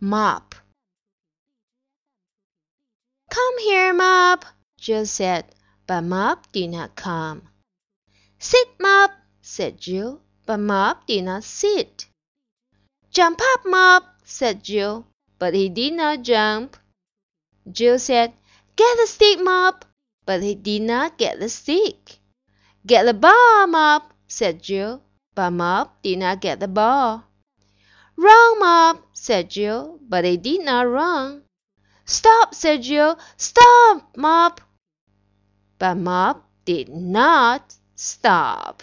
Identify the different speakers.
Speaker 1: Mop. Come here, Mop, Jill said, but Mop did not come. Sit, Mop, said Jill, but Mop did not sit. Jump up, Mop, said Jill, but he did not jump. Jill said, Get the stick, Mop, but he did not get the stick. Get the ball, Mop, said Jill, but Mop did not get the ball. Mop, said Jill, but he did not run. Stop, said Jill. Stop, Mop. But Mop did not stop.